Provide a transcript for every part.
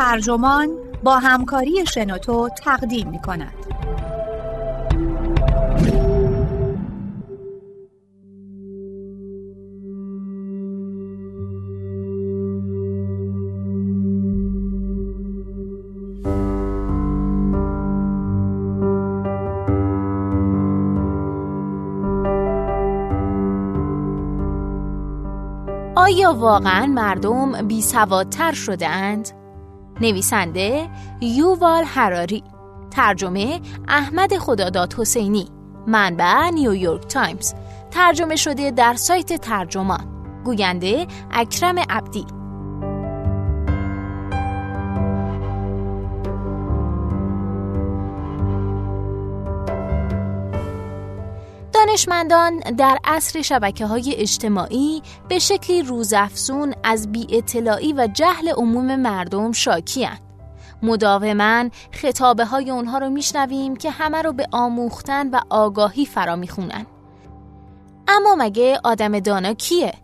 ترجمان با همکاری شنوتو تقدیم می کند. آیا واقعا مردم بی سوادتر شده اند؟ نویسنده یووال هراری ترجمه احمد خداداد حسینی. منبع نیویورک تایمز. ترجمه شده در سایت ترجمان. گوینده اکرم عبدی. دانشمندان در عصر شبکه های اجتماعی به شکلی روزافزون از بی و جهل عموم مردم شاکی هن. مداوما خطابه های اونها رو میشنویم که همه رو به آموختن و آگاهی فرا می‌خونن. اما مگه آدم دانا کیه؟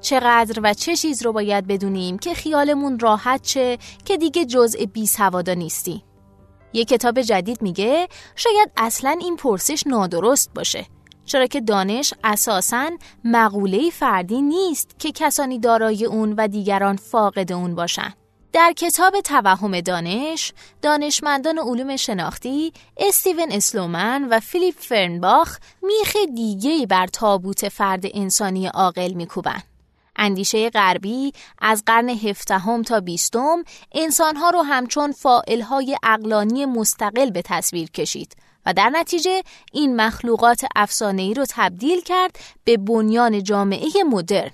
چقدر و چه چیز رو باید بدونیم که خیالمون راحت چه که دیگه جزء بی سوادا نیستیم؟ یه کتاب جدید میگه شاید اصلا این پرسش نادرست باشه چرا که دانش اساساً مقوله فردی نیست که کسانی دارای اون و دیگران فاقد اون باشن. در کتاب توهم دانش، دانشمندان علوم شناختی استیون اسلومن و فیلیپ فرنباخ میخ دیگهی بر تابوت فرد انسانی عاقل میکوبن. اندیشه غربی از قرن هفدهم تا بیستم انسانها رو همچون فائلهای اقلانی مستقل به تصویر کشید و در نتیجه این مخلوقات ای رو تبدیل کرد به بنیان جامعه مدرن.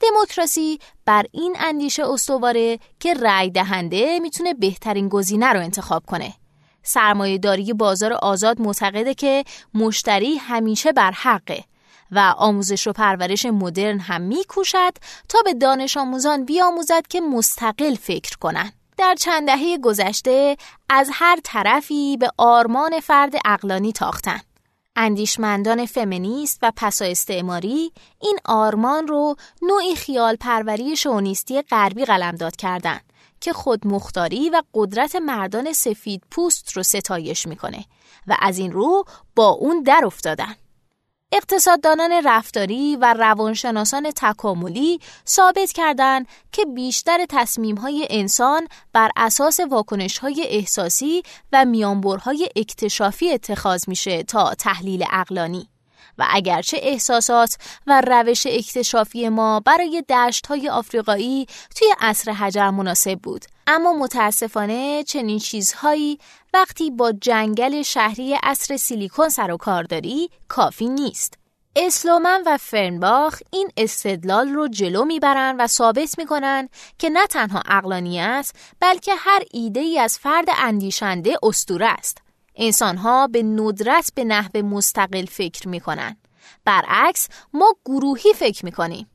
دموکراسی بر این اندیشه استواره که رأی دهنده می‌تونه بهترین گزینه رو انتخاب کنه. سرمایه داری بازار آزاد معتقده که مشتری همیشه بر حقه و آموزش و پرورش مدرن هم میکوشد تا به دانش آموزان بیاموزد که مستقل فکر کنند. در چند دهه گذشته از هر طرفی به آرمان فرد اقلانی تاختن. اندیشمندان فمینیست و پسا استعماری این آرمان رو نوعی خیال پروری شونیستی غربی قلمداد کردند که خود مختاری و قدرت مردان سفید پوست رو ستایش می‌کنه و از این رو با اون در افتادن. اقتصاددانان رفتاری و روانشناسان تکاملی ثابت کردند که بیشتر تصمیم‌های انسان بر اساس واکنش‌های احساسی و میانبرهای اکتشافی اتخاذ میشه تا تحلیل اقلانی. و اگرچه احساسات و روش اکتشافی ما برای دشت های آفریقایی توی عصر حجر مناسب بود. اما متاسفانه چنین چیزهایی وقتی با جنگل شهری عصر سیلیکون سر و کار داری کافی نیست. اسلومن و فرنباخ این استدلال رو جلو می‌برن و ثابت می‌کنن که نه تنها اقلانی است بلکه هر ایده ای از فرد اندیشنده استوره است. انسانها به ندرت به نحو مستقل فکر می‌کنن. برعکس ما گروهی فکر می‌کنیم.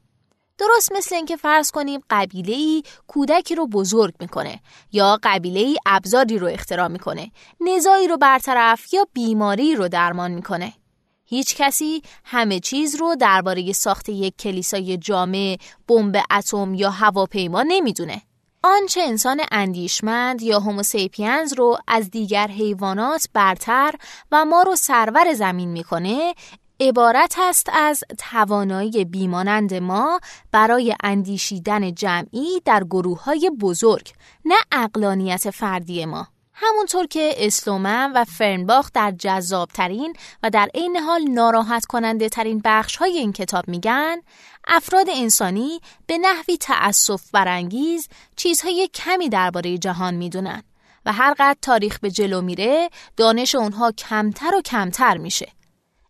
درست مثل اینکه فرض کنیم قبیله ای کودکی رو بزرگ می‌کنه یا قبیله ای ابزاری رو اختراع می‌کنه نزایی رو برطرف یا بیماری رو درمان می‌کنه. هیچ کسی همه چیز رو درباره ساخت یک کلیسای جامع، بمب اتم یا هواپیما نمی‌دونه. آنچه انسان اندیشمند یا هوموسیپینز رو از دیگر حیوانات برتر و ما رو سرور زمین می‌کنه عبارت است از توانایی بیمانند ما برای اندیشیدن جمعی در گروه های بزرگ نه اقلانیت فردی ما. همونطور که اسلومن و فرنباخ در جذابترین و در عین حال ناراحت کننده ترین بخش های این کتاب میگن افراد انسانی به نحوی تأسف برانگیز چیزهای کمی درباره جهان می‌دونن و هر قدر تاریخ به جلو میره دانش اونها کمتر و کمتر میشه.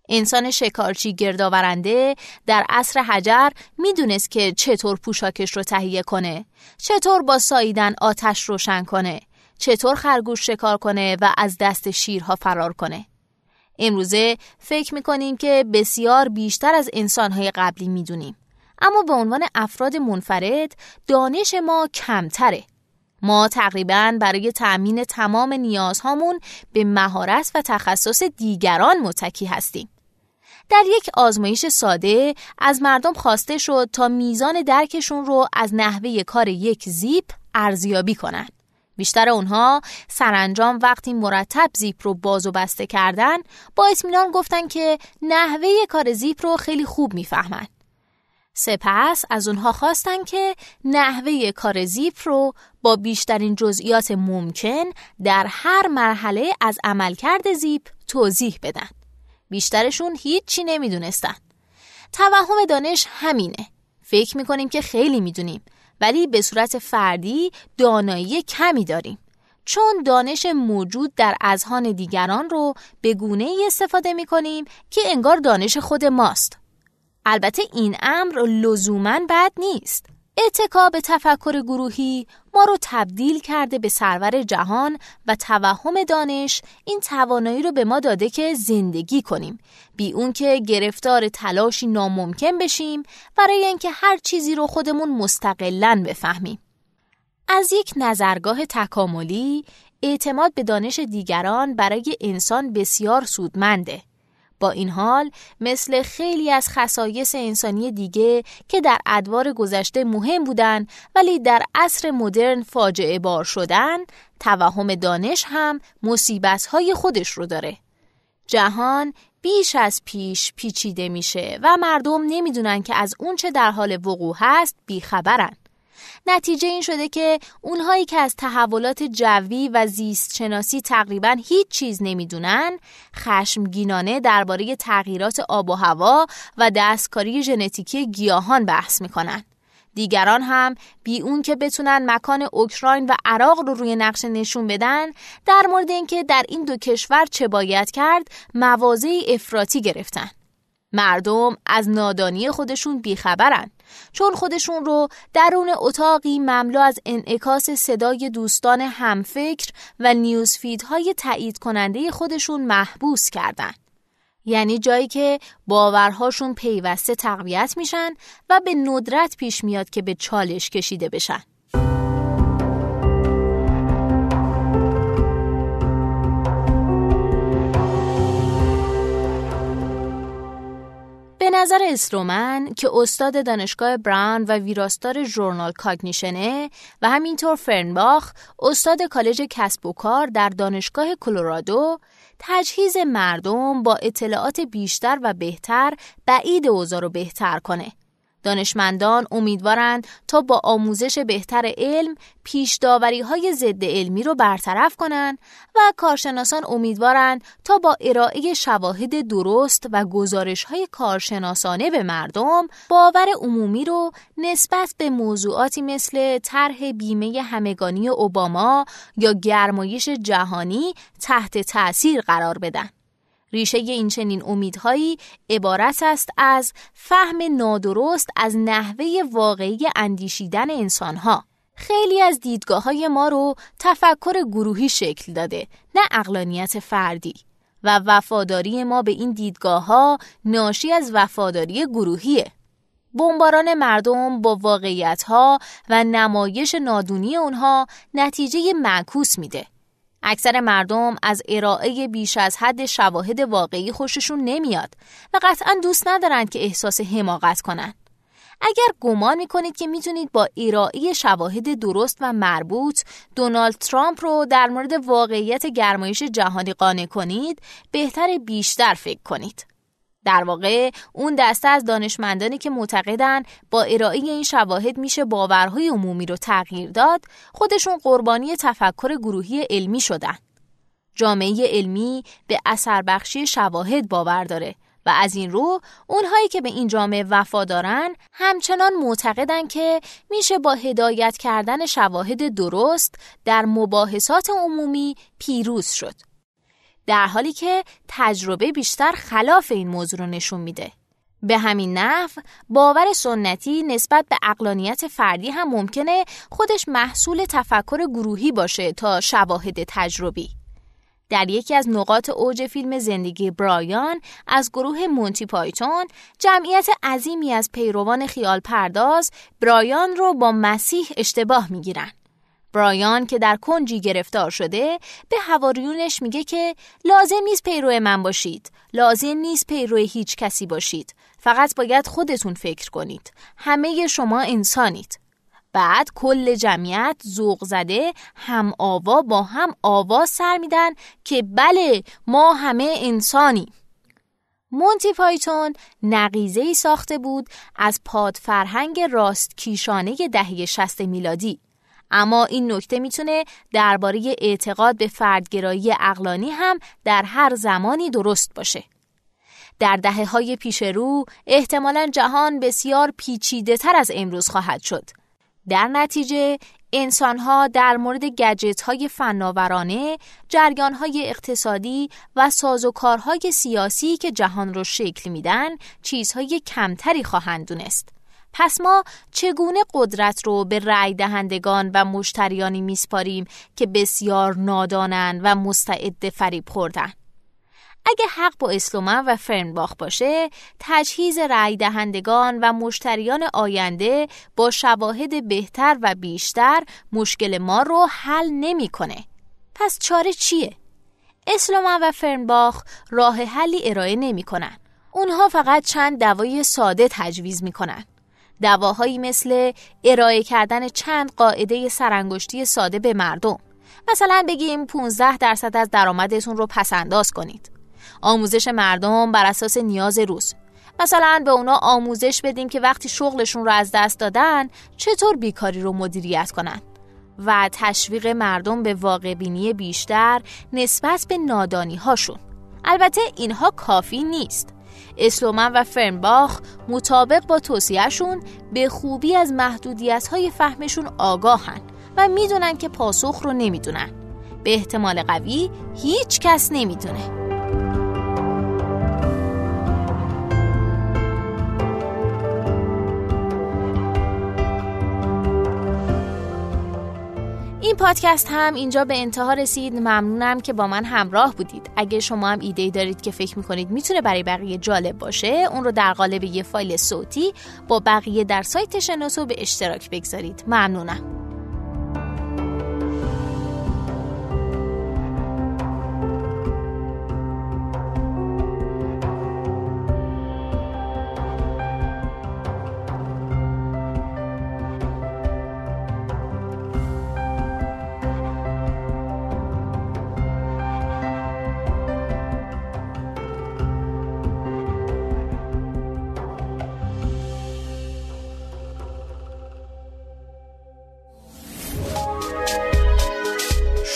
انسان شکارچی گردآورنده در عصر حجر می‌دونست که چطور پوشاکش رو تهیه کنه چطور با ساییدن آتش روشن کنه. چطور خرگوش شکار کنه و از دست شیرها فرار کنه. امروزه فکر می‌کنیم که بسیار بیشتر از انسانهای قبلی می‌دونیم. اما به عنوان افراد منفرد دانش ما کمتره. ما تقریبا برای تأمین تمام نیازهامون به مهارت و تخصص دیگران متکی هستیم. در یک آزمایش ساده از مردم خواسته شد تا میزان درکشون رو از نحوه کار یک زیپ ارزیابی کنند. بیشتر اونها سرانجام وقتی مرتب زیپ رو باز و بسته کردن با اطمینان گفتن که نحوه کار زیپ رو خیلی خوب می‌فهمن. سپس از اونها خواستن که نحوه کار زیپ رو با بیشترین جزئیات ممکن در هر مرحله از عملکرد زیپ توضیح بدن. بیشترشون هیچی نمی‌دونستن. توهم دانش همینه. فکر می‌کنیم که خیلی می‌دونیم ولی به صورت فردی دانایی کمی داریم. چون دانش موجود در اذهان دیگران رو به گونه ای استفاده می کنیم که انگار دانش خود ماست. البته این امر لزوما بد نیست. اتکا به تفکر گروهی ما رو تبدیل کرده به سرور جهان و توهم دانش این توانایی رو به ما داده که زندگی کنیم. بی اون که گرفتار تلاشی ناممکن بشیم برای اینکه هر چیزی رو خودمون مستقلا بفهمیم. از یک نظرگاه تکاملی اعتماد به دانش دیگران برای انسان بسیار سودمنده. با این حال مثل خیلی از خصایص انسانی دیگه که در ادوار گذشته مهم بودن ولی در عصر مدرن فاجعه بار شدن توهم دانش هم های خودش رو داره. جهان بیش از پیش پیچیده میشه و مردم نمی‌دونن که از اونچه در حال وقوع هست بیخبرن. نتیجه این شده که اونهایی که از تحولات جوی و زیست شناسی تقریبا هیچ چیز نمی‌دونن خشمگینانه درباره تغییرات آب و هوا و دستکاری ژنتیکی گیاهان بحث می‌کنن. دیگران هم بی اون که بتونن مکان اوکراین و عراق رو روی نقشه نشون بدن در مورد اینکه در این دو کشور چه باید کرد مواضع افراطی گرفتن. مردم از نادانی خودشون بیخبرن چون خودشون رو درون اتاقی مملو از انعکاس صدای دوستان همفکر و نیوزفیدهای تایید کننده خودشون محبوس کردن. یعنی جایی که باورهاشون پیوسته تقویت میشن و به ندرت پیش میاد که به چالش کشیده بشن. نظر استرومن که استاد دانشگاه براون و ویراستار ژورنال کاگنیشنه و همینطور فرنباخ استاد کالج کسب و کار در دانشگاه کلرادو تجهیز مردم با اطلاعات بیشتر و بهتر بعید اوضاع رو بهتر کنه. دانشمندان امیدوارند تا با آموزش بهتر علم پیش های ضد علمی رو برطرف کنند و کارشناسان امیدوارند تا با ارائه شواهد درست و گزارش های کارشناسانه به مردم باور عمومی رو نسبت به موضوعاتی مثل طرح بیمه همگانی اوباما یا گرمایش جهانی تحت تأثیر قرار بدن. ریشه این چنین امیدهایی عبارت است از فهم نادرست از نحوه واقعی اندیشیدن انسانها. خیلی از دیدگاه های ما رو تفکر گروهی شکل داده نه اقلانیت فردی و وفاداری ما به این دیدگاه ها ناشی از وفاداری گروهیه. بمباران مردم با واقعیت ها و نمایش نادونی اونها نتیجه معکوس میده. اکثر مردم از ارائه بیش از حد شواهد واقعی خوششون نمیاد و قطعا دوست ندارند که احساس حماقت کنند. اگر گمان می‌کنید که می‌تونید با ارائه شواهد درست و مربوط دونالد ترامپ رو در مورد واقعیت گرمایش جهانی قانع کنید بهتر بیشتر فکر کنید. در واقع اون دسته از دانشمندانی که معتقدن با ارائه این شواهد میشه باورهای عمومی رو تغییر داد خودشون قربانی تفکر گروهی علمی شدن. جامعه علمی به اثر بخشی شواهد باور داره و از این رو اونهایی که به این جامعه وفا دارن همچنان معتقدن که میشه با هدایت کردن شواهد درست در مباحثات عمومی پیروز شد. در حالی که تجربه بیشتر خلاف این موضوع رو نشون میده. به همین نحو باور سنتی نسبت به اقلانیت فردی هم ممکنه خودش محصول تفکر گروهی باشه تا شواهد تجربی. در یکی از نقاط اوج فیلم زندگی برایان از گروه مونتی پایتون جمعیت عظیمی از پیروان خیال پرداز برایان رو با مسیح اشتباه می‌گیرن. برایان که در کنجی گرفتار شده به هواریونش میگه که لازم نیست پیرو من باشید. لازم نیست پیرو هیچ کسی باشید. فقط باید خودتون فکر کنید. همه شما انسانید. بعد کل جمعیت ذوق زده هم آوا با هم آواز سر میدن که بله ما همه انسانی. مونتی پایتون نقیزه ای ساخته بود از پاد فرهنگ راست کیشانه دهه 60 میلادی. اما این نکته می‌تونه درباره اعتقاد به فردگرایی اقلانی هم در هر زمانی درست باشه. در دهه های پیش رو احتمالا جهان بسیار پیچیده تر از امروز خواهد شد. در نتیجه انسانها در مورد گجت های فناورانه، جریان های اقتصادی و سازوکارهای سیاسی که جهان را شکل میدن چیزهای کمتری خواهند دونست. پس ما چگونه قدرت رو به رأی دهندگان و مشتریانی میسپاریم که بسیار نادانن و مستعد فریب خوردن؟ اگه حق با اسلومن و فرنباخ باشه تجهیز رأی دهندگان و مشتریان آینده با شواهد بهتر و بیشتر مشکل ما رو حل نمی‌کنه. پس چاره چیه؟ اسلومن و فرنباخ راه حلی ارائه نمی‌کنن. اونها فقط چند دوای ساده تجویز می‌کنن. دواهایی مثل ارائه کردن چند قاعده سرانگشتی ساده به مردم. مثلا بگیم 15 درصد از درآمدتون رو پسنداز کنید. آموزش مردم بر اساس نیاز روز مثلا به اونا آموزش بدیم که وقتی شغلشون رو از دست دادن چطور بیکاری رو مدیریت کنن و تشویق مردم به واقع بینی بیشتر نسبت به نادانی هاشون البته اینها کافی نیست اسلومن و فرنباخ مطابق با توصیهشون به خوبی از محدودیت های فهمشون آگاهن و می‌دونن که پاسخ رو نمی‌دونن. به احتمال قوی هیچ کس نمی‌دونه. پادکست هم اینجا به انتها رسید. ممنونم که با من همراه بودید. اگه شما هم ایده دارید که فکر می‌کنید می‌تونه برای بقیه جالب باشه اون رو در قالب یه فایل صوتی با بقیه در سایت شناسو به اشتراک بگذارید. ممنونم.